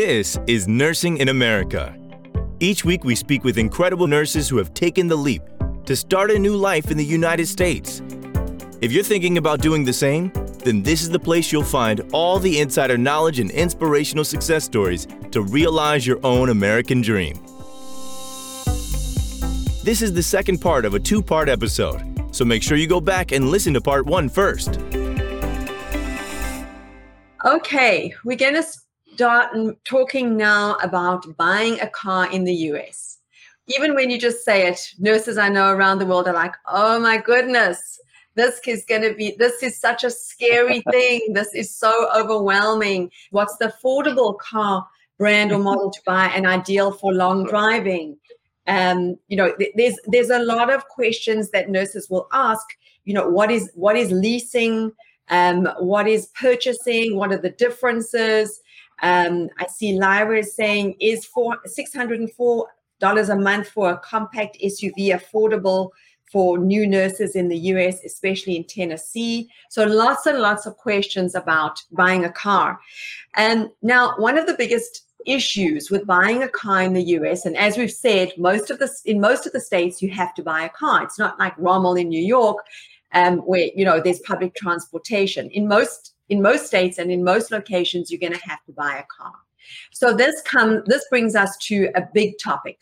This is Nursing in America. Each week, we speak with incredible nurses who have taken the leap to start a new life in the United States. If you're thinking about doing the same, then this is the place you'll find all the insider knowledge and inspirational success stories to realize your own American dream. This is the second part of a two part episode, so make sure you go back and listen to part one first. Okay, we're going to start talking now about buying a car in the US. Even when you just say it, nurses I know around the world are like, oh my goodness, this is going to be, this is such a scary thing. This is so overwhelming. What's the affordable car brand or model to buy and ideal for long driving? Um, you know, th- there's there's a lot of questions that nurses will ask. You know, what is what is leasing? Um, what is purchasing? What are the differences? Um, I see Lyra is saying, is for $604 a month for a compact SUV affordable for new nurses in the US, especially in Tennessee? So lots and lots of questions about buying a car. And now one of the biggest issues with buying a car in the US, and as we've said, most of the in most of the states you have to buy a car. It's not like Rommel in New York um, where you know there's public transportation. In most in most states and in most locations, you're going to have to buy a car. So this comes this brings us to a big topic.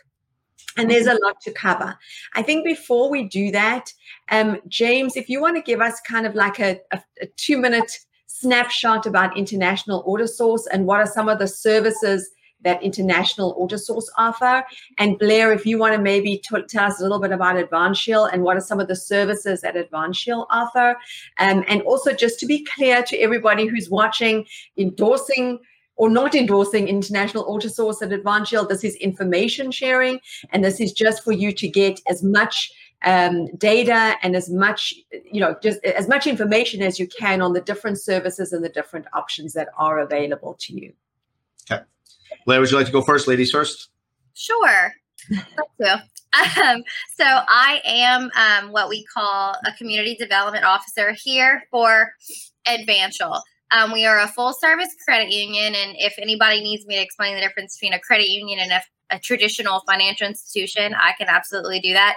And there's a lot to cover. I think before we do that, um, James, if you want to give us kind of like a, a, a two minute snapshot about International Auto Source and what are some of the services that International auto source offer. And Blair, if you want to maybe t- tell us a little bit about Advancial and what are some of the services that Advancial offer. Um, and also, just to be clear to everybody who's watching, endorsing or not endorsing International AutoSource and Advancial, this is information sharing, and this is just for you to get as much um, data and as much, you know, just as much information as you can on the different services and the different options that are available to you. Okay. Blair, would you like to go first? Ladies first. Sure. Um, so I am um, what we call a community development officer here for Advancial. Um, we are a full service credit union, and if anybody needs me to explain the difference between a credit union and a, a traditional financial institution, I can absolutely do that.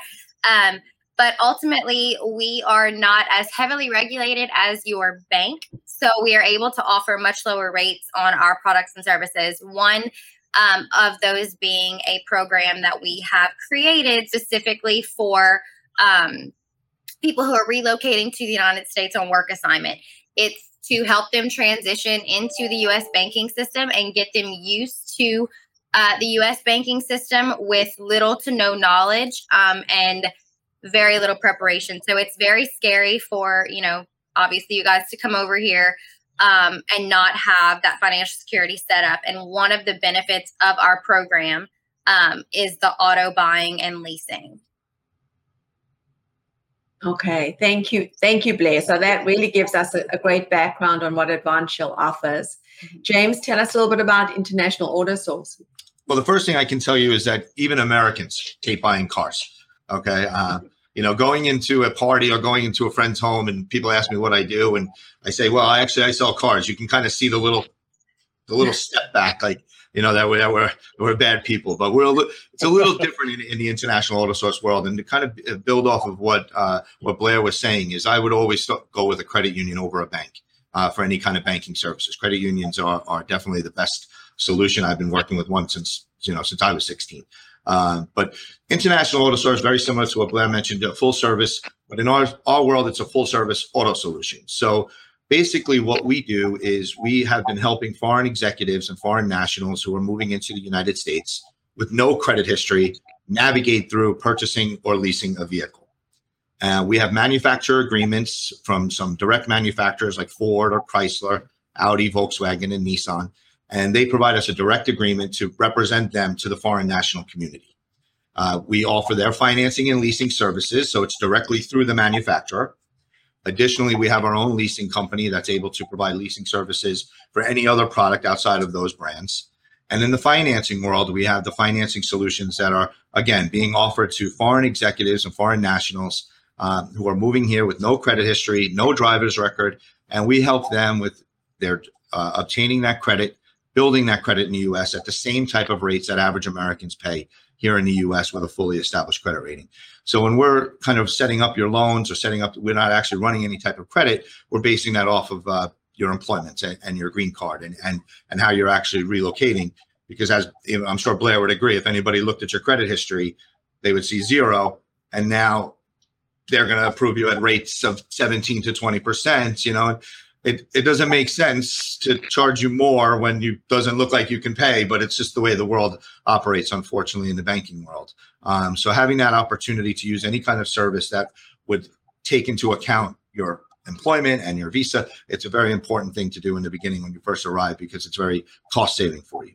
But ultimately, we are not as heavily regulated as your bank. So we are able to offer much lower rates on our products and services. One um, of those being a program that we have created specifically for um, people who are relocating to the United States on work assignment. It's to help them transition into the US banking system and get them used to uh, the US banking system with little to no knowledge um, and very little preparation. So it's very scary for, you know, obviously you guys to come over here um, and not have that financial security set up. And one of the benefits of our program um, is the auto buying and leasing. Okay, thank you. Thank you, Blair. So that really gives us a, a great background on what Advancial offers. Mm-hmm. James, tell us a little bit about International Auto Source. Well, the first thing I can tell you is that even Americans hate buying cars. Okay. Uh, you know, going into a party or going into a friend's home and people ask me what I do. And I say, well, I actually, I sell cars. You can kind of see the little, the little step back, like, you know, that we're, that we're, we're bad people, but we're, a li- it's a little different in, in, the international auto source world. And to kind of uh, build off of what, uh, what Blair was saying is I would always go with a credit union over a bank. Uh, for any kind of banking services, credit unions are, are definitely the best solution. I've been working with one since you know since I was 16. Uh, but international auto source very similar to what Blair mentioned, full service. But in our, our world, it's a full service auto solution. So basically, what we do is we have been helping foreign executives and foreign nationals who are moving into the United States with no credit history navigate through purchasing or leasing a vehicle. Uh, we have manufacturer agreements from some direct manufacturers like Ford or Chrysler, Audi, Volkswagen, and Nissan and they provide us a direct agreement to represent them to the foreign national community. Uh, we offer their financing and leasing services, so it's directly through the manufacturer. Additionally, we have our own leasing company that's able to provide leasing services for any other product outside of those brands. And in the financing world, we have the financing solutions that are, again, being offered to foreign executives and foreign nationals um, who are moving here with no credit history, no driver's record, and we help them with their uh, obtaining that credit building that credit in the US at the same type of rates that average Americans pay here in the US with a fully established credit rating. So when we're kind of setting up your loans or setting up, we're not actually running any type of credit. We're basing that off of uh, your employment and, and, your green card and, and, and how you're actually relocating. Because as I'm sure Blair would agree, if anybody looked at your credit history, they would see zero. And now they're going to approve you at rates of 17 to 20%, you know, it, it doesn't make sense to charge you more when you doesn't look like you can pay, but it's just the way the world operates, unfortunately, in the banking world. Um, so having that opportunity to use any kind of service that would take into account your employment and your visa, it's a very important thing to do in the beginning when you first arrive because it's very cost saving for you.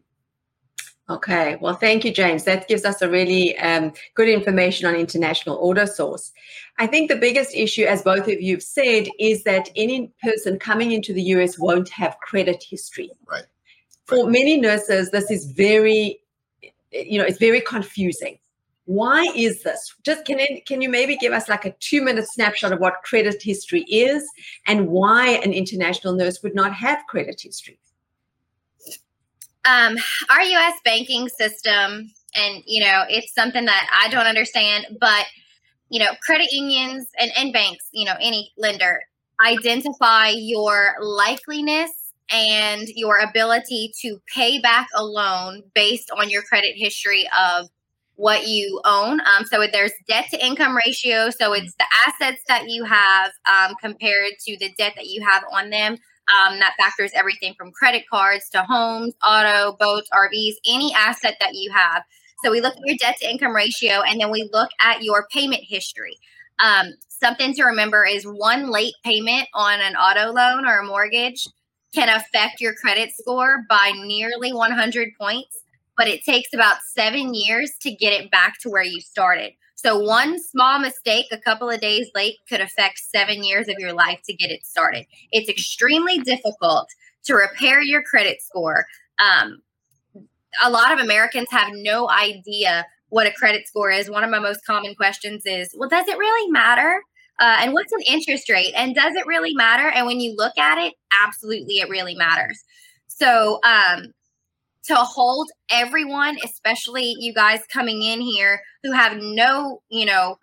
Okay, well, thank you, James. That gives us a really um, good information on international auto source. I think the biggest issue, as both of you have said, is that any person coming into the US won't have credit history. Right. For many nurses, this is very, you know, it's very confusing. Why is this? Just can it, can you maybe give us like a two minute snapshot of what credit history is and why an international nurse would not have credit history? um, our U.S. banking system, and you know, it's something that I don't understand, but you know, credit unions and, and banks, you know, any lender identify your likeliness and your ability to pay back a loan based on your credit history of what you own. Um, so there's debt to income ratio. So it's the assets that you have um, compared to the debt that you have on them. Um, that factors everything from credit cards to homes, auto, boats, RVs, any asset that you have. So we look at your debt to income ratio and then we look at your payment history. Um, something to remember is one late payment on an auto loan or a mortgage can affect your credit score by nearly 100 points, but it takes about seven years to get it back to where you started. So, one small mistake a couple of days late could affect seven years of your life to get it started. It's extremely difficult to repair your credit score. Um, a lot of Americans have no idea what a credit score is. One of my most common questions is, well, does it really matter? Uh, and what's an interest rate? And does it really matter? And when you look at it, absolutely, it really matters. So, um, to hold everyone, especially you guys coming in here who have no, you know,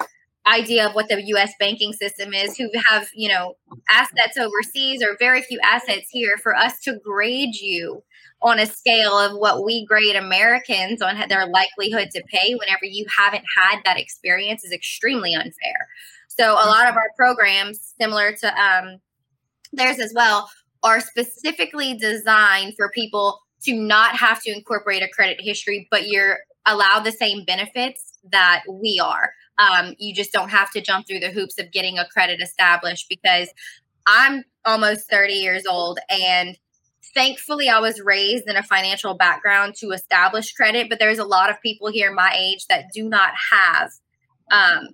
idea of what the US banking system is, who have, you know, assets overseas or very few assets here, for us to grade you on a scale of what we grade Americans on their likelihood to pay whenever you haven't had that experience is extremely unfair. So a lot of our programs, similar to um, theirs as well, are specifically designed for people to not have to incorporate a credit history, but you're allowed the same benefits that we are. Um, you just don't have to jump through the hoops of getting a credit established because I'm almost 30 years old and thankfully I was raised in a financial background to establish credit, but there's a lot of people here my age that do not have um,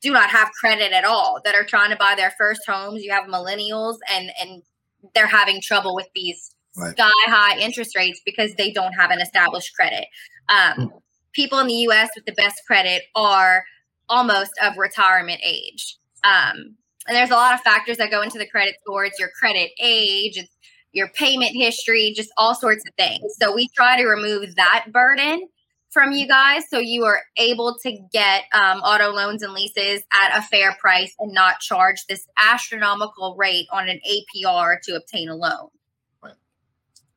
do not have credit at all that are trying to buy their first homes. You have millennials and and they're having trouble with these right. sky high interest rates because they don't have an established credit. Um, mm. People in the US with the best credit are almost of retirement age. Um, and there's a lot of factors that go into the credit score. It's your credit age, it's your payment history, just all sorts of things. So we try to remove that burden from you guys so you are able to get um, auto loans and leases at a fair price and not charge this astronomical rate on an APR to obtain a loan.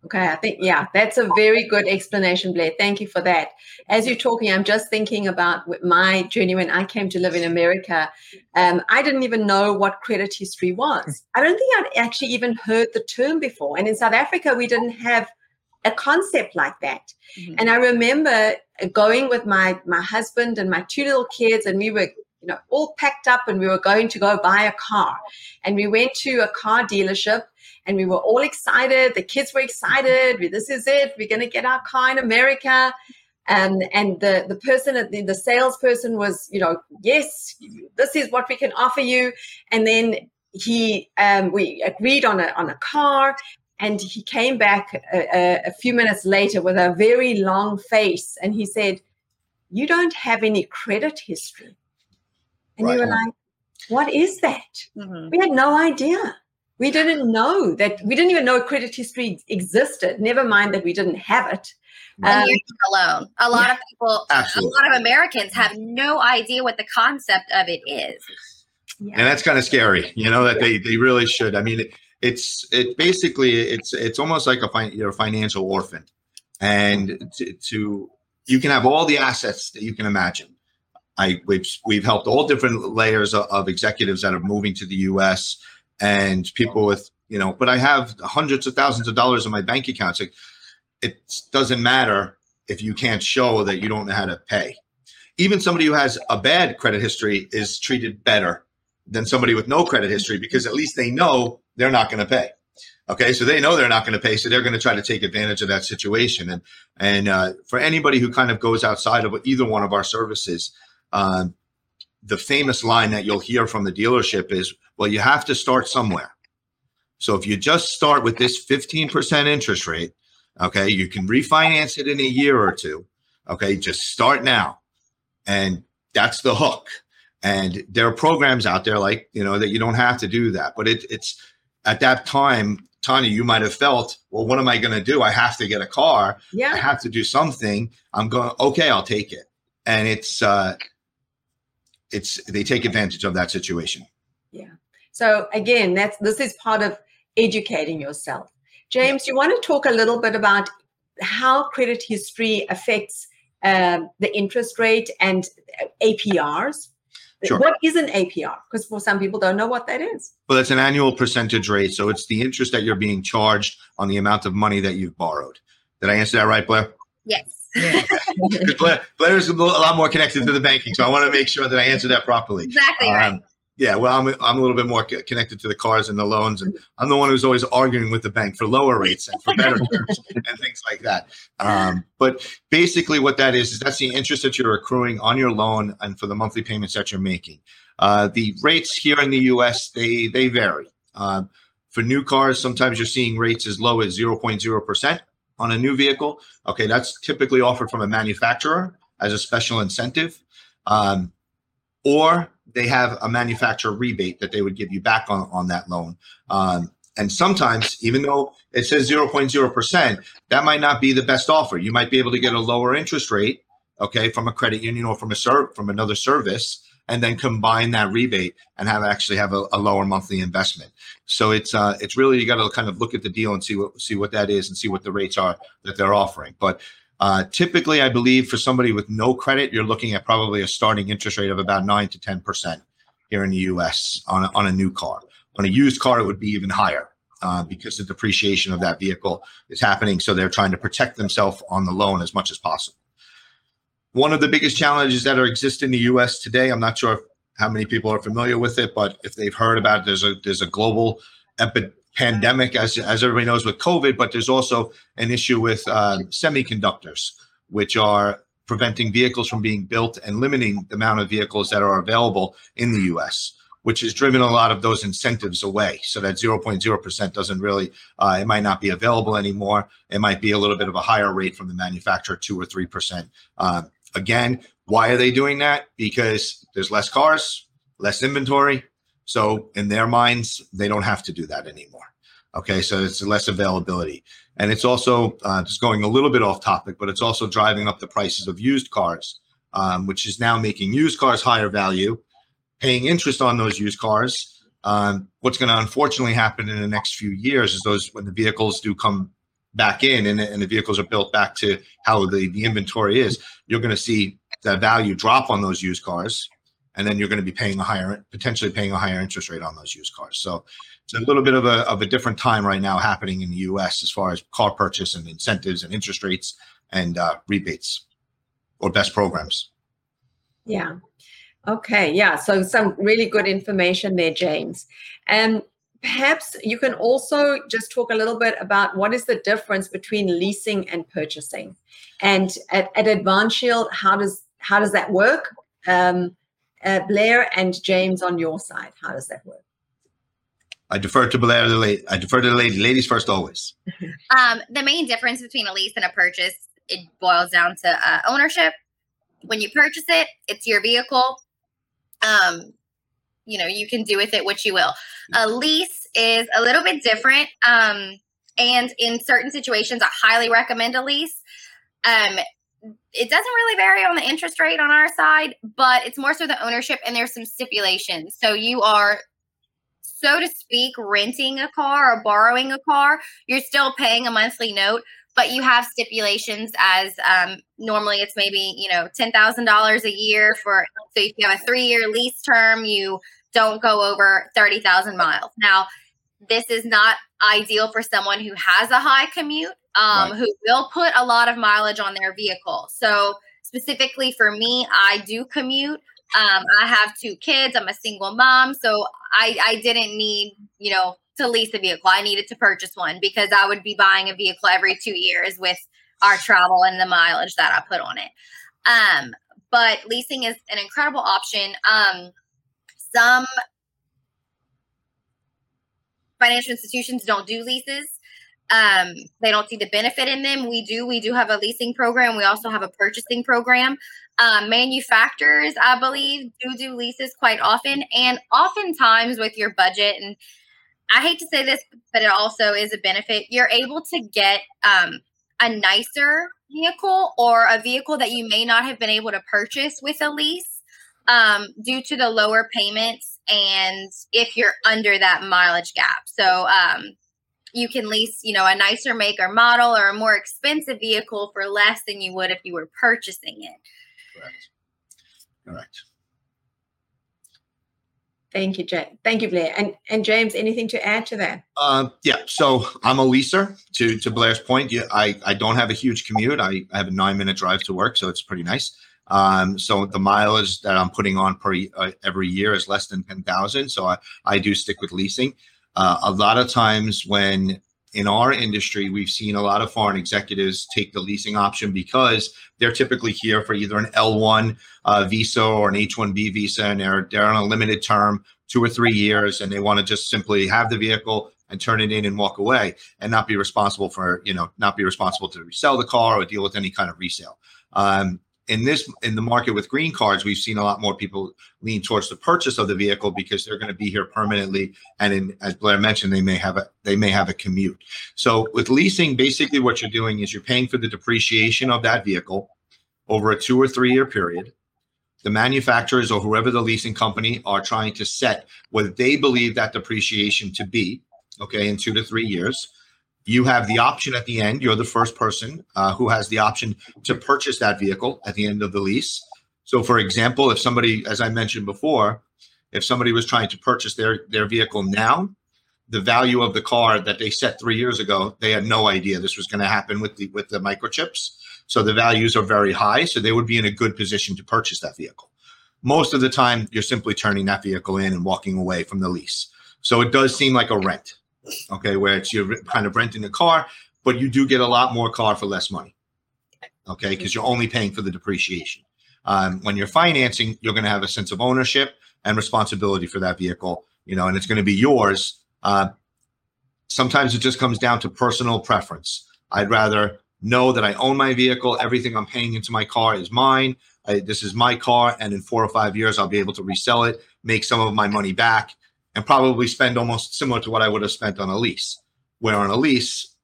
Okay, I think, yeah, that's a very good explanation, Blair. Thank you for that. As you're talking, I'm just thinking about my journey when I came to live in America. Um, I didn't even know what credit history was. I don't think I'd actually even heard the term before. And in South Africa, we didn't have a concept like that. Mm-hmm. And I remember going with my my husband and my two little kids, and we were you know all packed up, and we were going to go buy a car. And we went to a car dealership and we were all excited. The kids were excited. This is it. We're going to get our car in America. And and the the person the, the salesperson was you know yes this is what we can offer you and then he um, we agreed on a on a car and he came back a, a, few minutes later with a very long face and he said you don't have any credit history and right. we were like what is that mm-hmm. we had no idea we didn't know that we didn't even know credit history existed. Never mind that we didn't have it. and you're not alone. A lot yeah. of people, Absolutely. a lot of Americans have no idea what the concept of it is. Yeah. and that's kind of scary you know that they they really should i mean it, it's it basically it's it's almost like a fin- you're a financial orphan and to, to you can have all the assets that you can imagine i we've we've helped all different layers of, of executives that are moving to the us and people with you know but i have hundreds of thousands of dollars in my bank accounts like it doesn't matter if you can't show that you don't know how to pay even somebody who has a bad credit history is treated better than somebody with no credit history because at least they know they're not going to pay. Okay, so they know they're not going to pay, so they're going to try to take advantage of that situation. And and uh, for anybody who kind of goes outside of either one of our services, um, the famous line that you'll hear from the dealership is, "Well, you have to start somewhere." So if you just start with this 15% interest rate, okay, you can refinance it in a year or two. Okay, just start now, and that's the hook. And there are programs out there like you know that you don't have to do that. But it, it's at that time tanya you might have felt well what am i going to do? I have to get a car. Yeah. i have to do something. I'm going okay i'll take it. And it's uh it's they take advantage of that situation So again, that's this is part of educating yourself. James, you want to talk a little bit about how credit history affects um, the interest rate and uh, APRs? Sure. What is an APR? Because for some people don't know what that is. well that's an annual percentage rate so it's the interest that you're being charged on the amount of money that you've borrowed did i answer that right blair Yes. 'Cause blair blair's a little- a lot more connected to the banking so i want to make sure that i answer that properly Exactly right. Yeah, well, I'm, I'm a little bit more connected to the cars and the loans, and I'm the one who's always arguing with the bank for lower rates and for better terms and things like that. Um, but basically, what that is is that's the interest that you're accruing on your loan and for the monthly payments that you're making. Uh, the rates here in the U.S. they they vary. Um, for new cars, sometimes you're seeing rates as low as 0.0 percent on a new vehicle. Okay, that's typically offered from a manufacturer as a special incentive. Um, or they have a manufacturer rebate that they would give you back on, on that loan. Um, and sometimes, even though it says 0.0%, that might not be the best offer. You might be able to get a lower interest rate, okay, from a credit union or from a ser- from another service, and then combine that rebate and have actually have a, a lower monthly investment. So it's uh, it's really you got to kind of look at the deal and see what see what that is and see what the rates are that they're offering. But uh, typically, I believe for somebody with no credit, you're looking at probably a starting interest rate of about nine to ten percent here in the U.S. on a, on a new car. On a used car, it would be even higher uh, because the depreciation of that vehicle is happening. So they're trying to protect themselves on the loan as much as possible. One of the biggest challenges that are exist in the U.S. today, I'm not sure if, how many people are familiar with it, but if they've heard about it, there's a there's a global epi- pandemic, as as everybody knows, with COVID. But there's also an issue with uh, semiconductors, which are preventing vehicles from being built and limiting the amount of vehicles that are available in the U.S., which has driven a lot of those incentives away. So that 0.0% doesn't really, uh, it might not be available anymore. It might be a little bit of a higher rate from the manufacturer, two or three percent. Uh, again, why are they doing that? Because there's less cars, less inventory. So in their minds, they don't have to do that anymore. Okay, so it's less availability. And it's also uh, just going a little bit off topic, but it's also driving up the prices of used cars, um, which is now making used cars higher value, paying interest on those used cars. Um, what's going to unfortunately happen in the next few years is those when the vehicles do come back in and, and the vehicles are built back to how the, the inventory is, you're going to see that value drop on those used cars. And then you're going to be paying a higher, potentially paying a higher interest rate on those used cars. So it's a little bit of a, of a different time right now happening in the US as far as car purchase and incentives and interest rates and uh, rebates or best programs. Yeah. Okay. Yeah. So some really good information there, James. And perhaps you can also just talk a little bit about what is the difference between leasing and purchasing. And at, at Shield, how does how does that work? Um, uh, Blair and James on your side, how does that work? I defer to Blair, the lady. I defer to the lady. Ladies first, always. Um, the main difference between a lease and a purchase, it boils down to uh, ownership. When you purchase it, it's your vehicle. Um, you know, you can do with it what you will. A lease is a little bit different. Um, and in certain situations, I highly recommend a lease. Um, it doesn't really vary on the interest rate on our side, but it's more so the ownership and there's some stipulations. So you are, so to speak, renting a car or borrowing a car. You're still paying a monthly note, but you have stipulations as um, normally it's maybe you know ten thousand dollars a year for. So if you have a three year lease term, you don't go over thirty thousand miles. Now, this is not ideal for someone who has a high commute um, right. who will put a lot of mileage on their vehicle. So, specifically for me, I do commute. Um, I have two kids. I'm a single mom, so I, I didn't need, you know, to lease a vehicle. I needed to purchase one because I would be buying a vehicle every two years with our travel and the mileage that I put on it. Um, but leasing is an incredible option. Um, some financial institutions don't do leases um, they don't see the benefit in them. We do. We do have a leasing program. We also have a purchasing program. Um, manufacturers, I believe, do do leases quite often, and oftentimes with your budget. And I hate to say this, but it also is a benefit. You're able to get um, a nicer vehicle or a vehicle that you may not have been able to purchase with a lease um, due to the lower payments and if you're under that mileage gap. So um, you can lease, you know, a nicer make or model or a more expensive vehicle for less than you would if you were purchasing it. Correct. Correct. Thank you, Jay. Thank you, Blair. And and James, anything to add to that? Um, yeah. So I'm a leaser. To to Blair's point, yeah, I I don't have a huge commute. I, I have a nine minute drive to work, so it's pretty nice. Um, so the mileage that I'm putting on per uh, every year is less than ten thousand. So I I do stick with leasing. Uh, a lot of times when in our industry, we've seen a lot of foreign executives take the leasing option because they're typically here for either an L1 uh, visa or an H1B visa, and they're, they're on a limited term, two or three years, and they want to just simply have the vehicle and turn it in and walk away and not be responsible for, you know, not be responsible to resell the car or deal with any kind of resale. Um, in this in the market with green cards, we've seen a lot more people lean towards the purchase of the vehicle because they're going to be here permanently, and in, as Blair mentioned, they may have a they may have a commute. So with leasing, basically what you're doing is you're paying for the depreciation of that vehicle over a two or three year period. The manufacturers or whoever the leasing company are trying to set what they believe that depreciation to be, okay, in two to three years you have the option at the end. You're the first person uh, who has the option to purchase that vehicle at the end of the lease. So, for example, if somebody, as I mentioned before, if somebody was trying to purchase their their vehicle now, the value of the car that they set three years ago, they had no idea this was going to happen with the with the microchips. So the values are very high. So they would be in a good position to purchase that vehicle. Most of the time, you're simply turning that vehicle in and walking away from the lease. So it does seem like a rent okay, where it's you're kind of renting a car, but you do get a lot more car for less money, okay, because you're only paying for the depreciation. Um, when you're financing, you're going to have a sense of ownership and responsibility for that vehicle, you know, and it's going to be yours. Uh, sometimes it just comes down to personal preference. I'd rather know that I own my vehicle, everything I'm paying into my car is mine. I, this is my car, and in four or five years, I'll be able to resell it, make some of my money back, and probably spend almost similar to what I would have spent on a lease. Where on a lease,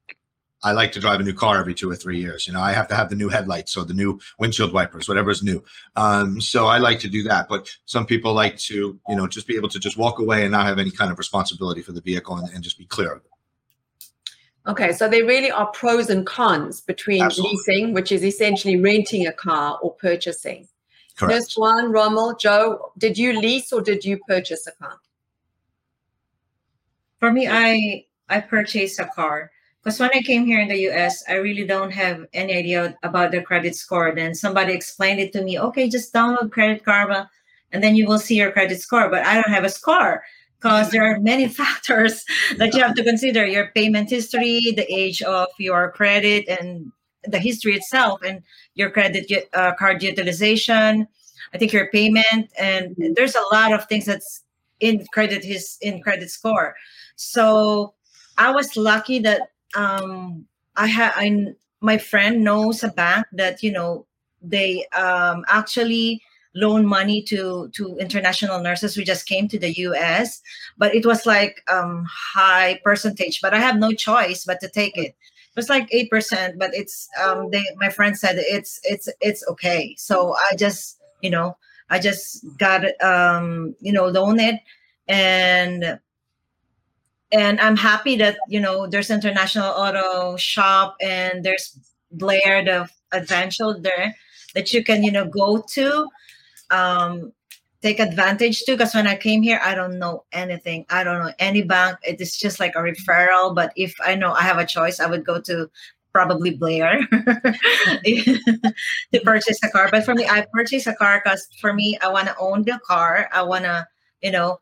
I like to drive a new car every two or three years. You know, I have to have the new headlights or the new windshield wipers, whatever is new. Um, so I like to do that. But some people like to, you know, just be able to just walk away and not have any kind of responsibility for the vehicle and, and just be clear of it. Okay, so there really are pros and cons between Absolutely. leasing, which is essentially renting a car, or purchasing. Correct. Nurse Juan, Rommel, Joe, did you lease or did you purchase a car? For me, I I purchased a car because when I came here in the US, I really don't have any idea about the credit score. Then somebody explained it to me. Okay, just download Credit Karma, and then you will see your credit score. But I don't have a score because there are many factors that you have to consider: your payment history, the age of your credit, and the history itself, and your credit uh, card utilization. I think your payment, and there's a lot of things that's in credit his in credit score. So I was lucky that um, I had I my friend knows a bank that you know they um, actually loan money to to international nurses who just came to the US, but it was like um, high percentage. But I have no choice but to take it. It was like eight percent, but it's um, they my friend said it's it's it's okay. So I just you know I just got um, you know loan it. And and I'm happy that you know there's international auto shop and there's Blair the Advancial there that you can you know go to um take advantage to. Because when I came here I don't know anything. I don't know any bank. It is just like a referral. But if I know I have a choice I would go to probably Blair. To purchase a car. But for me I purchase a car because for me I want to own the car. I want to you know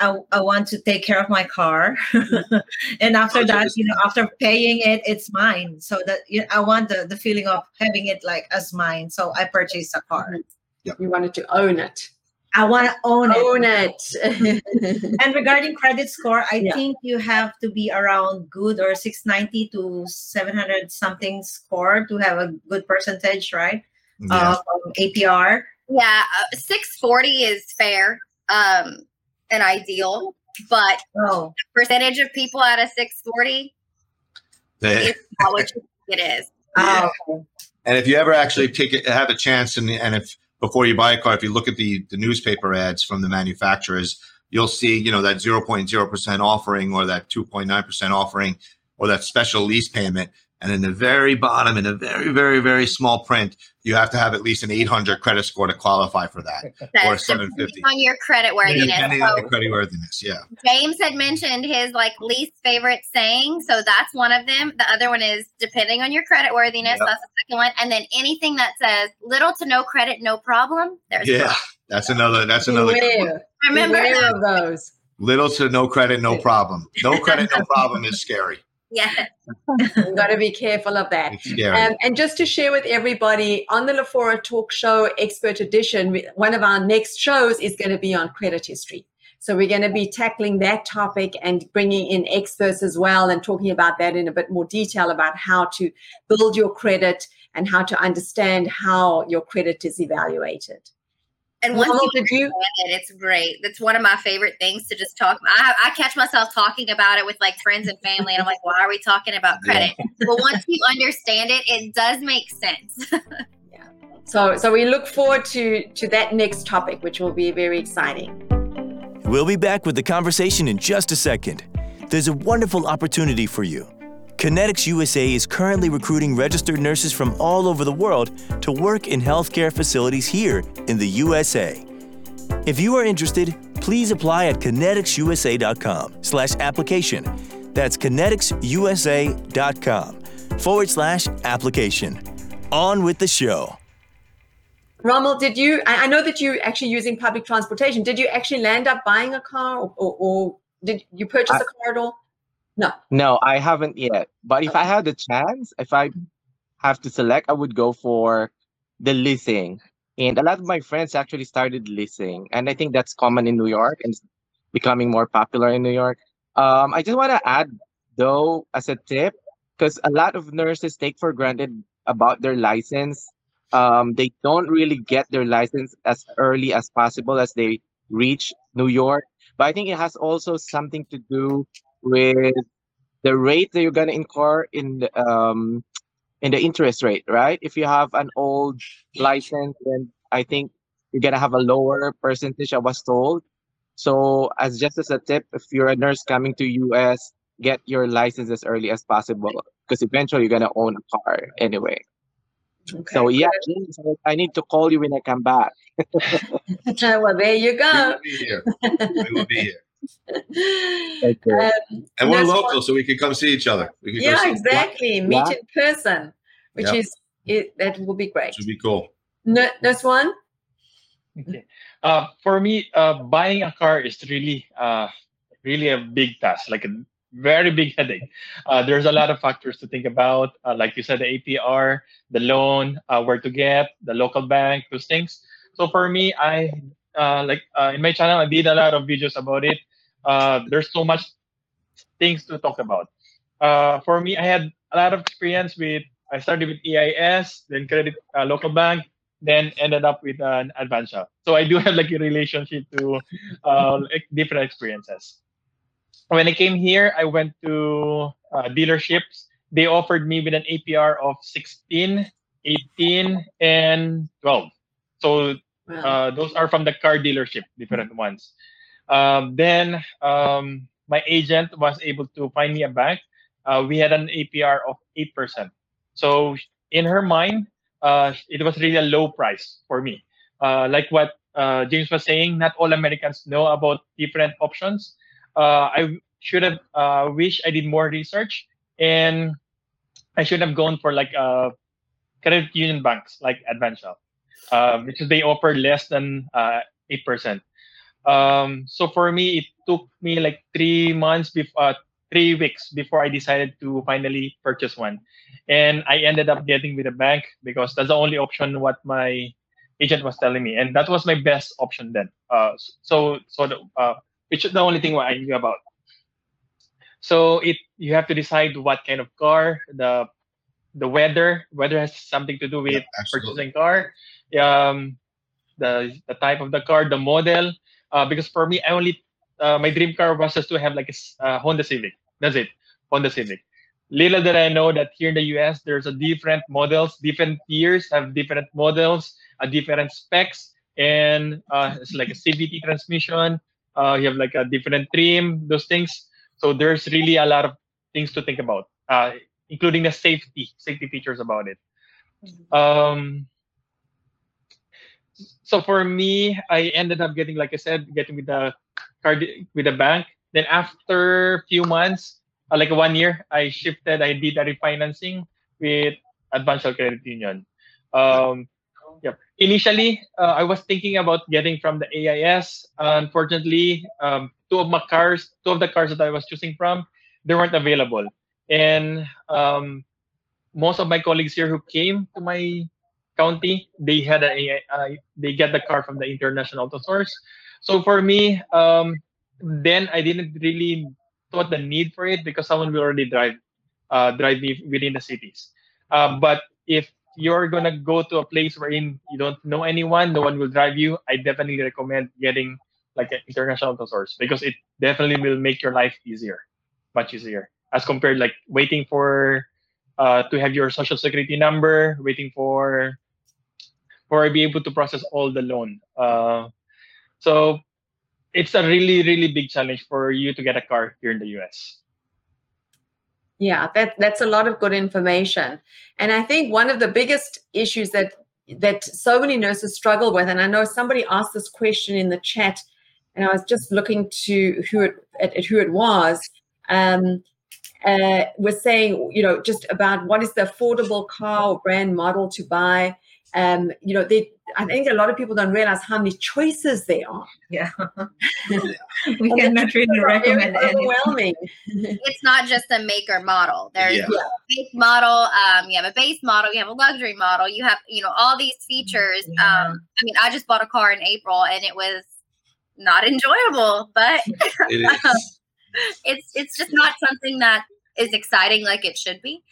I, I want to take care of my car. And after that you know after paying it it's mine. So that you know, i want the, the feeling of having it like as mine. So i purchased a car. Mm-hmm. You wanted to own it. I want to own it Own it. and regarding credit score i Yeah. think you have to be around good or 690 to 700 something score to have a good percentage right Yeah. uh, from apr Yeah, uh, 640 is fair um, and ideal, but oh percentage of people out of 640 They- is not what you think it is. Yeah. oh, And if you ever actually take it, have a chance, and and if before you buy a car, if you look at the the newspaper ads from the manufacturers, you'll see you know that zero point zero percent offering or that two point nine percent offering or that special lease payment. And in the very bottom, in a very very very small print, you have to have at least an eight hundred credit score to qualify for that, or That's seven depending on your credit worthiness. Depending on So the credit worthiness, yeah. James had mentioned his like least favorite saying, so that's one of them. The other one is depending on your credit worthiness. Yep. That's the second one, and then anything that says little to no credit, no problem. There's Yeah, that's another. That's another. good one. Remember Beware that. of those. Little to no credit, no problem. No credit, no problem is scary. Yeah, You've got to be careful of that. Um, and just to share with everybody on the Lafora Talk Show Expert Edition, one of our next shows is going to be on credit history. So we're going to be tackling that topic and bringing in experts as well and talking about that in a bit more detail about how to build your credit and how to understand how your credit is evaluated. And once Mama, you did you? it, it's great. That's one of my favorite things to just talk. I, I catch myself talking about it with like friends and family, and I'm like, why are we talking about credit? but once you understand it, it does make sense. Yeah. So, so we look forward to to that next topic, which will be very exciting. We'll be back with the conversation in just a second. There's a wonderful opportunity for you. Kinetics USA is currently recruiting registered nurses from all over the world to work in healthcare facilities here in the USA. If you are interested, please apply at kineticsusa.com slash application. That's kineticsusa.com forward slash application. On with the show. Rommel, did you? I, I know that you're actually using public transportation. Did you actually land up buying a car, or, or, or did you purchase I- a car at all? No. No, I haven't yet. But if I had the chance, if I have to select, I would go for the leasing. And a lot of my friends actually started leasing. And I think that's common in New York and it's becoming more popular in New York. Um, I just want to add, though, as a tip, because a lot of nurses take for granted about their license. Um, they don't really get their license as early as possible as they reach New York. But I think it has also something to do with the rate that you're gonna incur in the, um in the interest rate, right? If you have an old license, then I think you're gonna have a lower percentage. I was told. So, as just as a tip, if you're a nurse coming to US, get your license as early as possible because eventually you're gonna own a car anyway. Okay. So yeah, James, I need to call you when I come back. well, there you We go. will be here. We will be here. Okay. Um, And we're Nurse local, so we can come see each other. We can go yeah, see exactly. Meet Yeah. in person, which Yep. is it. That will be great. Which would be cool. N- Nurse Juan. Okay. Uh, for me, uh, buying a car is really, uh, really a big task, like a very big headache. Uh, there's a lot of factors to think about, uh, like you said, the APR, the loan, uh, where to get, the local bank, those things. So for me, I uh, like uh, in my channel, I did a lot of videos about it. Uh, there's so much things to talk about. Uh, for me, I had a lot of experience with. I started with EIS, then credit uh, local bank, then ended up with an Advantia. So I do have like a relationship to uh, like different experiences. When I came here, I went to uh, dealerships. They offered me with an APR of 16, 18, and 12. So uh, those are from the car dealership, different ones. Um, then um, my agent was able to find me a bank. Uh, we had an APR of eight percent. So in her mind, uh, it was really a low price for me. Uh, like what uh, James was saying, not all Americans know about different options. Uh, I should have uh, wish I did more research, and I should have gone for like credit union banks like Advantia um, because they offer less than uh, eight percent. Um, so for me, it took me like three months before, uh, three weeks before I decided to finally purchase one, and I ended up getting with a bank because that's the only option what my agent was telling me, and that was my best option then. Uh, so so the, uh, which is the only thing what I knew about. So it you have to decide what kind of car the the weather weather has something to do with absolutely. purchasing car um the the type of the car the model uh, because for me i only uh, my dream car was just to have like a uh, honda civic. That's it. Honda civic. Little did i know that here in the us there's a different models different tiers have different models a different specs and uh, it's like a cvt transmission. Uh, you have like a different trim those things. So there's really a lot of things to think about uh, including the safety safety features about it. Um so for me i ended up getting like i said getting with the card with the bank. Then after a few months uh, like one year i shifted i did a refinancing with advanced credit union. Um yep. Initially uh, i was thinking about getting from the ais unfortunately um, two of my cars two of the cars that i was choosing from they weren't available. And um, most of my colleagues here who came to my county they had a uh, they get the car from the international auto source. So for me um, then i didn't really thought the need for it because someone will already drive uh, drive me within the cities. Uh, but if you're gonna go to a place wherein you don't know anyone no one will drive you i definitely recommend getting like an international auto source because it definitely will make your life easier much easier as compared like waiting for uh, to have your social security number, waiting for for be able to process all the loan. Uh, so it's a really really big challenge for you to get a car here in the US. Yeah, that that's a lot of good information. And I think one of the biggest issues that that so many nurses struggle with, and I know somebody asked this question in the chat, and I was just looking to who it at, at who it was. Um, uh, was saying, you know, just about what is the affordable car or brand model to buy. Um, you know, they, I think a lot of people don't realize how many choices there are. Yeah. we And the cannot really choices are very recommend any. overwhelming. it's not just a make or model. There's Yeah. a base model. Um, you have a base model. You have a luxury model. You have, you know, all these features. Yeah. Um, I mean, I just bought a car in April and it was not enjoyable, but It is. it's it's just not something that is exciting like it should be.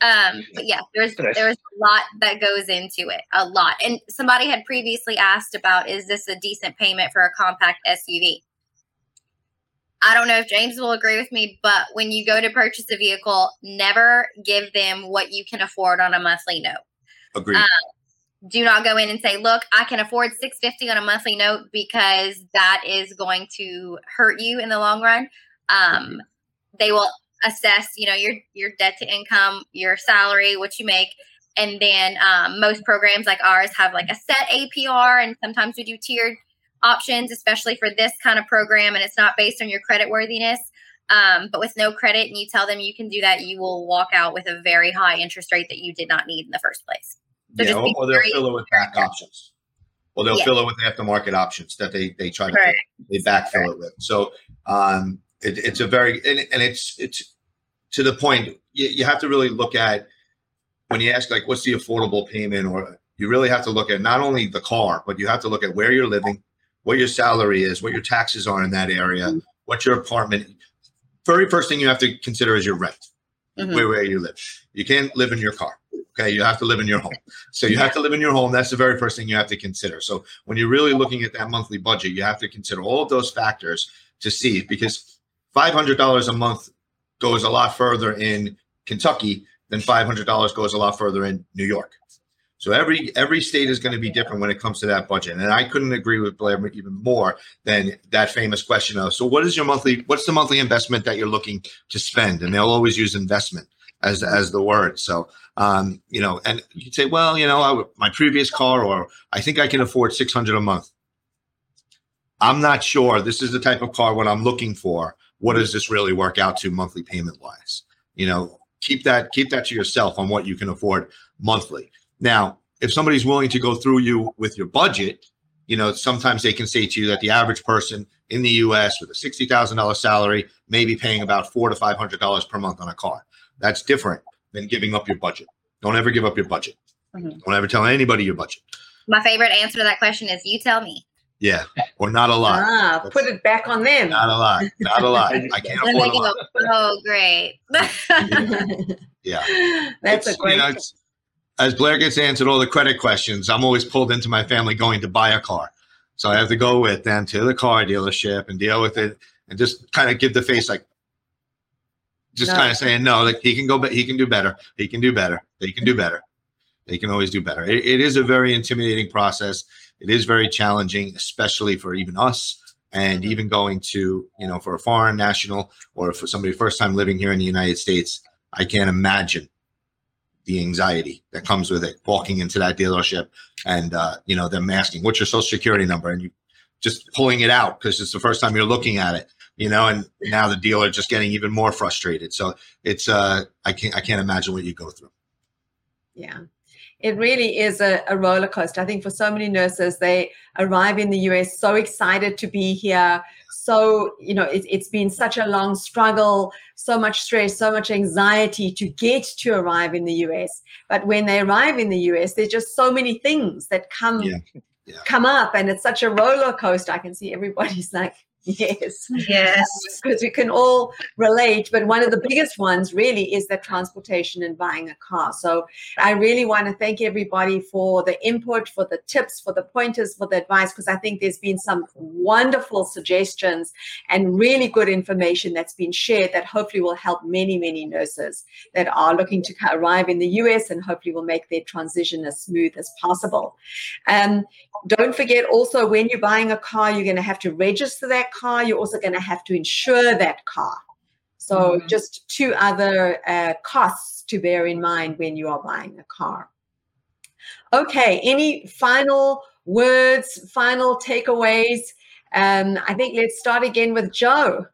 Um, but yeah, there's there's a lot that goes into it, a lot. And somebody had previously asked about is this a decent payment for a compact SUV? I don't know if James will agree with me, but when you go to purchase a vehicle, never give them what you can afford on a monthly note Agreed. um, do not go in and say look i can afford 650 on a monthly note because that is going to hurt you in the long run um, they will assess you know your your debt to income your salary what you make and then um, most programs like ours have like a set apr and sometimes we do tiered options especially for this kind of program and it's not based on your credit worthiness um, but with no credit and you tell them you can do that you will walk out with a very high interest rate that you did not need in the first place so yeah, just or, or they'll fill it with back options. Or they'll Yeah. fill it with aftermarket options that they they try to Correct. they backfill it with. So um, it, it's a very and, and it's it's to the point. You, you have to really look at when you ask like what's the affordable payment, or you really have to look at not only the car, but you have to look at where you're living, what your salary is, what your taxes are in that area, what your apartment. Very first thing you have to consider is your rent, Mhm. where where you live. You can't live in your car. Okay, you have to live in your home. So you have to live in your home. That's the very first thing you have to consider. So when you're really looking at that monthly budget, you have to consider all of those factors to see because $500 a month goes a lot further in Kentucky than $500 goes a lot further in New York. So every every state is going to be different when it comes to that budget. And I couldn't agree with Blair even more than that famous question of so what is your monthly what's the monthly investment that you're looking to spend? And they'll always use investment as as the word. So um, you know, and you say, well, you know, I, my previous car, or I think I can afford six hundred a month. I'm not sure. This is the type of car what I'm looking for. What does this really work out to monthly payment wise? You know, keep that keep that to yourself on what you can afford monthly. Now, if somebody's willing to go through you with your budget, you know, sometimes they can say to you that the average person in the U.S. with a sixty thousand dollars salary may be paying about four to five hundred dollars per month on a car. That's different than giving up your budget. Don't ever give up your budget. Mhm. Don't ever tell anybody your budget. My favorite answer to that question is you tell me. Yeah, or not a lot. Ah, put it back on them. Not a lot. Not a lot. I can't afford they a lot. go, oh, great. Yeah. That's It's, a great. you know, it's, as Blair gets answered all the credit questions, I'm always pulled into my family going to buy a car. So I have to go with them to the car dealership and deal with it and just kind of give the face like, just No. kind of saying, no, like he can go, but he can do better. He can do better. He can do better. They can always do better. It, it is a very intimidating process. It is very challenging, especially for even us. And even going to, you know, for a foreign national or for somebody first time living here in the United States, I can't imagine the anxiety that comes with it walking into that dealership and uh, you know them asking what's your social security number and you just pulling it out because it's the first time you're looking at it you know and now the dealer just getting even more frustrated so it's uh i can't i can't imagine what you go through Yeah. It really is a, a roller coaster. I think for so many nurses, they arrive in the US so excited to be here. So, you know, it, it's been such a long struggle, so much stress, so much anxiety to get to arrive in the US. But when they arrive in the US, there's just so many things that come Yeah. Yeah. come up and it's such a roller coaster. I can see everybody's like, yes Yes. because we can all relate. But one of the biggest ones really is the transportation and buying a car. So I really want to thank everybody for the input, for the tips, for the pointers, for the advice, because I think there's been some wonderful suggestions and really good information that's been shared that hopefully will help many, many nurses that are looking to arrive in the US and hopefully will make their transition as smooth as possible. Um, don't forget also when you're buying a car, you're going to have to register that car. You're also going to have to insure that car. So, Mhm. just two other uh, costs to bear in mind when you are buying a car. Okay, any final words, final takeaways? Um, I think let's start again with Joe.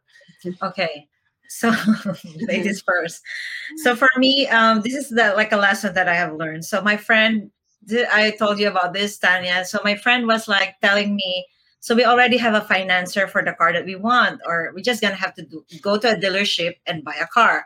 Okay. So ladies first. So for me, um, this is the like a lesson that I have learned. So my friend, I told you about this, Tanya. So my friend was like telling me, so we already have a financer for the car that we want, or we're just gonna have to do, go to a dealership and buy a car.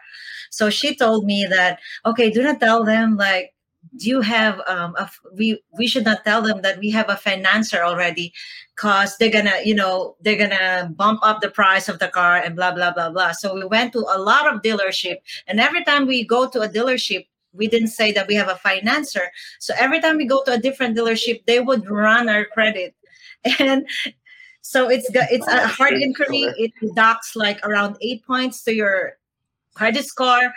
So she told me that okay, do not tell them like do you have um a, we we should not tell them that we have a financer already because they're gonna you know they're gonna bump up the price of the car and blah blah blah blah. So we went to a lot of dealership and every time we go to a dealership we didn't say that we have a financer. So every time we go to a different dealership they would run our credit and so it's it's a hard inquiry. it deducts like around eight points to your credit score.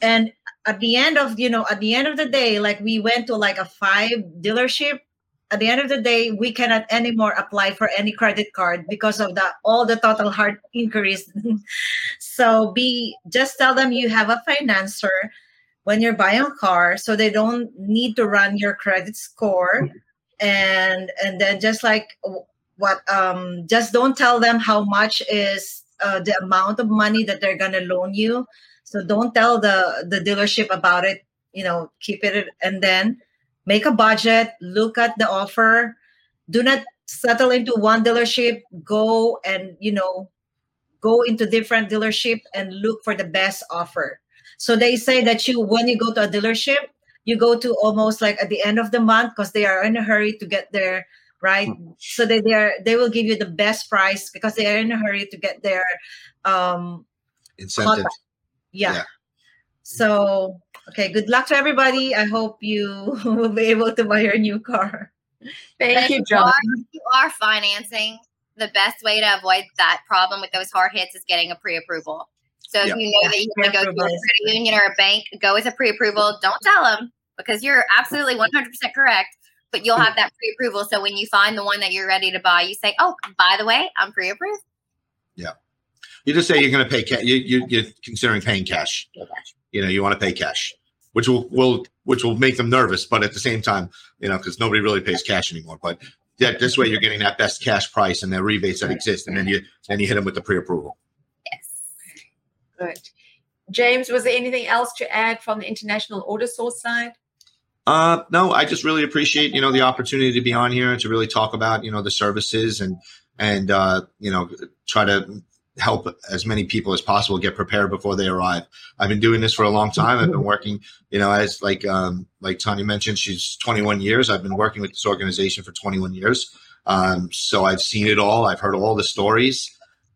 And at the end of you know at the end of the day like we went to like a five dealership. At the end of the day we cannot anymore apply for any credit card because of the all the total hard inquiries. So be just tell them you have a financer when you're buying a car so they don't need to run your credit score and and then just like what um just don't tell them how much is uh, the amount of money that they're gonna loan you. So don't tell the the dealership about it you know keep it and then make a budget look at the offer. Do not settle into one dealership. Go and you know go into different dealership and look for the best offer. So they say that you when you go to a dealership you go to almost like at the end of the month because they are in a hurry to get there right so they they are they will give you the best price because they are in a hurry to get their um incentive yeah. Yeah. So Okay, good luck to everybody. I hope you will be able to buy your new car. Thank But you, John. Are, if you are financing, the best way to avoid that problem with those hard hits is getting a pre-approval. So if Yeah. you know that you want to go to a credit union or a bank, go with a pre-approval. Don't tell them because you're absolutely 100% correct. But you'll have that pre-approval. So when you find the one that you're ready to buy, you say, "Oh, by the way, I'm pre-approved." Yeah, you just say you're going to pay cash. You, you, you're considering paying cash. You know, you want to pay cash, which will will which will make them nervous, but at the same time, you know, because nobody really pays cash anymore. But that this way, you're getting that best cash price and the rebates that exist, and then you then you hit them with the pre-approval. James, was there anything else to add from the International Auto Source side? Uh, no, I just really appreciate you know the opportunity to be on here and to really talk about you know the services and and uh, you know try to help as many people as possible get prepared before they arrive. I've been doing this for a long time. I've been working, you know, as like um, like Tanya mentioned, she's 21 years. I've been working with this organization for 21 years. Um, so I've seen it all. I've heard all the stories.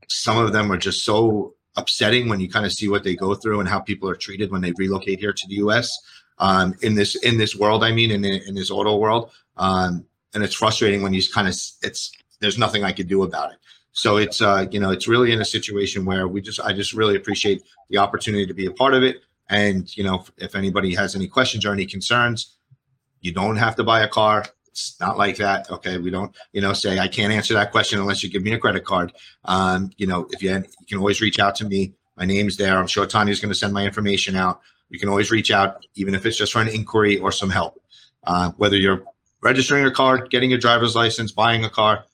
Some of them are just so upsetting when you kind of see what they go through and how people are treated when they relocate here to the U.S. Um, in this in this world, I mean, in in this auto world, um, and it's frustrating when you kind of it's there's nothing I could do about it. So it's uh, you know it's really in a situation where we just I just really appreciate the opportunity to be a part of it. And you know if, if anybody has any questions or any concerns, you don't have to buy a car. It's not like that. Okay, we don't you know say I can't answer that question unless you give me a credit card. Um, you know if you you can always reach out to me. My name's there. I'm sure Tanya's going to send my information out. You can always reach out, even if it's just for an inquiry or some help. Uh, whether you're registering a car, getting your driver's license, buying a car,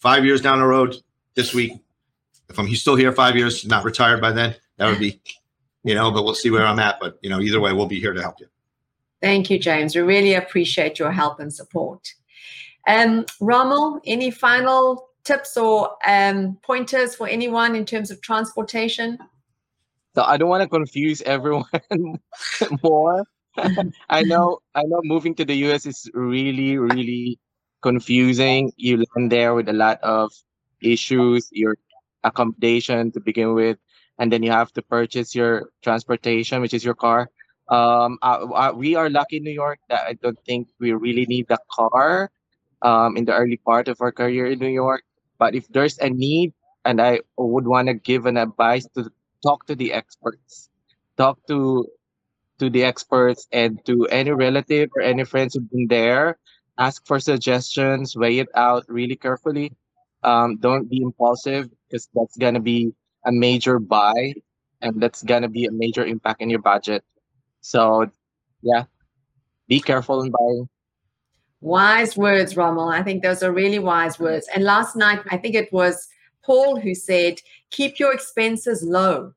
five years down the road, this week. If I'm still here five years, not retired by then, that would be, you know, but we'll see where I'm at. But, you know, either way, we'll be here to help you. Thank you, James. We really appreciate your help and support. Um, Rommel, any final tips or um, pointers for anyone in terms of transportation? So I don't want to confuse everyone more. I know I know moving to the US is really, really confusing. You land there with a lot of issues, your accommodation to begin with, and then you have to purchase your transportation, which is your car. Um, uh, uh, we are lucky in New York that I don't think we really need the car um, in the early part of our career in New York. But if there's a need, and I would want to give an advice to talk to the experts, talk to to the experts and to any relative or any friends who've been there. Ask for suggestions, weigh it out really carefully. Um, don't be impulsive because that's gonna be a major buy, and that's gonna be a major impact in your budget. So, yeah, be careful in buying. Wise words, Rommel. I think those are really wise words. And last night, I think it was Paul who said, keep your expenses low.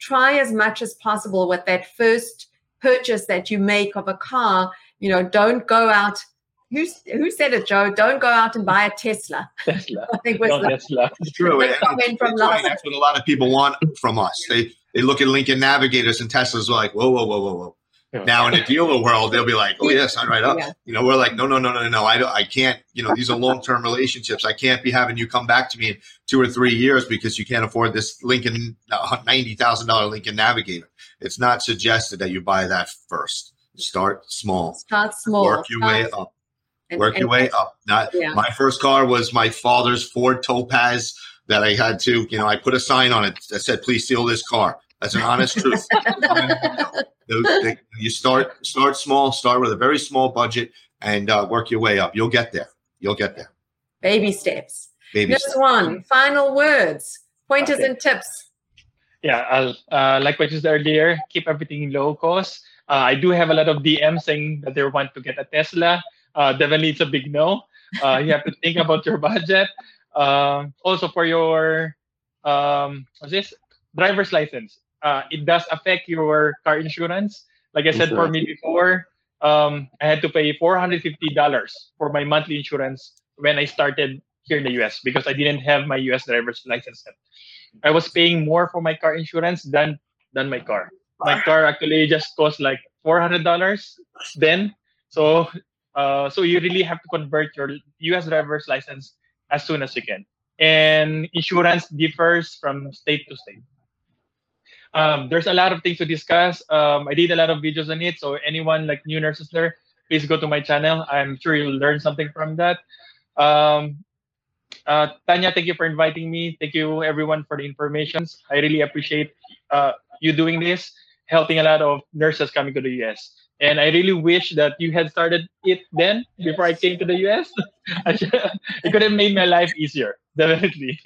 Try as much as possible with that first purchase that you make of a car. You know, don't go out. Who, who said it, Joe? Don't go out and buy a Tesla. Tesla. I think was No, Tesla. It's true. the And- comment from it's right. That's what a lot of people want from us. They they look at Lincoln Navigators and Teslas like, whoa, whoa, whoa, whoa, whoa. Now in the dealer world, they'll be like, "Oh yeah, sign right up." Yeah. You know, we're like, "No, no, no, no, no. I don't. I can't. You know, these are long-term relationships. I can't be having you come back to me in two or three years because you can't afford this Lincoln uh, ninety thousand dollar Lincoln Navigator. It's not suggested that you buy that first. Start small. Start small. Work your way up. and- Work your way up. Not Yeah. my first car was my father's Ford Topaz that I had to. You know, I put a sign on it that said, "Please steal this car." That's an honest truth. You start start small, start with a very small budget, and uh, work your way up. You'll get there. You'll get there. Baby steps. Baby Nurse steps. one, final words, pointers Okay. and tips. Yeah, I'll, uh, like what you said earlier, keep everything low cost. Uh, I do have a lot of DMs saying that they want to get a Tesla. Uh, definitely, it's a big no. Uh, you have to think about your budget. Um, also, for your um, what's this driver's license, uh, it does affect your car insurance. Like I said, for me before, um, I had to pay four hundred fifty dollars for my monthly insurance when I started here in the US because I didn't have my US driver's license yet. I was paying more for my car insurance than than my car. My car actually just cost like four hundred dollars then. So uh, so you really have to convert your U.S. driver's license as soon as you can. And insurance differs from state to state. Um, there's a lot of things to discuss. Um, I did a lot of videos on it. So anyone like new nurses there, please go to my channel. I'm sure you'll learn something from that. Um, uh, Tanya, thank you for inviting me. Thank you everyone for the information. I really appreciate uh, you doing this, helping a lot of nurses coming to the US. And I really wish that you had started it then before I came to the US. it could have made my life easier, definitely.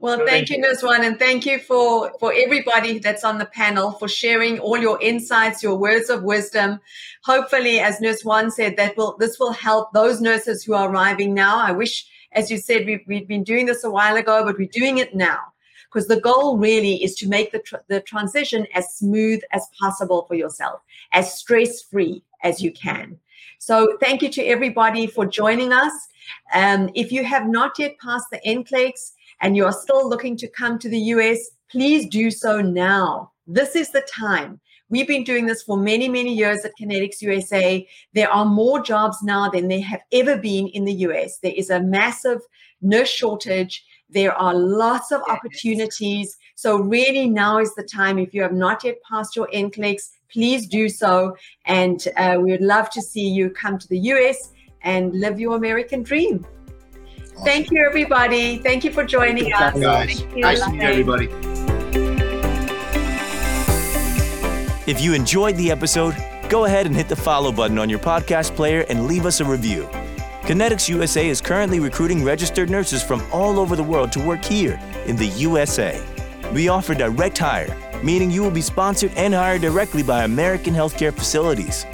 Well, thank you, Nurse Juan, and thank you for for everybody that's on the panel for sharing all your insights, your words of wisdom. Hopefully, as Nurse Juan said, that will this will help those nurses who are arriving now. I wish, as you said, we've, we've been doing this a while ago, but we're doing it now because the goal really is to make the, tr- the transition as smooth as possible for yourself, as stress free as you can. So, thank you to everybody for joining us. Um, if you have not yet passed the NCLEX and you are still looking to come to the US, please do so now. This is the time. We've been doing this for many, many years at Connetics USA. There are more jobs now than there have ever been in the US. There is a massive nurse shortage. There are lots of opportunities. So, really, now is the time. If you have not yet passed your NCLEX, please do so. And uh, we would love to see you come to the US and live your American dream. Awesome. Thank you, everybody. Thank you for joining us. Guys. Nice to meet everybody. If you enjoyed the episode, go ahead and hit the follow button on your podcast player and leave us a review. Connetics USA is currently recruiting registered nurses from all over the world to work here in the USA. We offer direct hire, meaning you will be sponsored and hired directly by American healthcare facilities.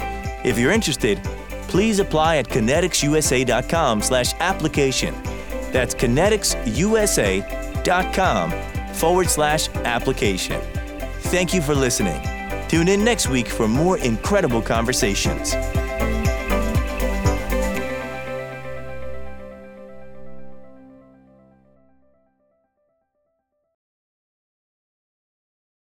If you're interested, please apply at conneticsusa.com slash application. That's conneticsusa.com forward slash application. Thank you for listening. Tune in next week for more incredible conversations.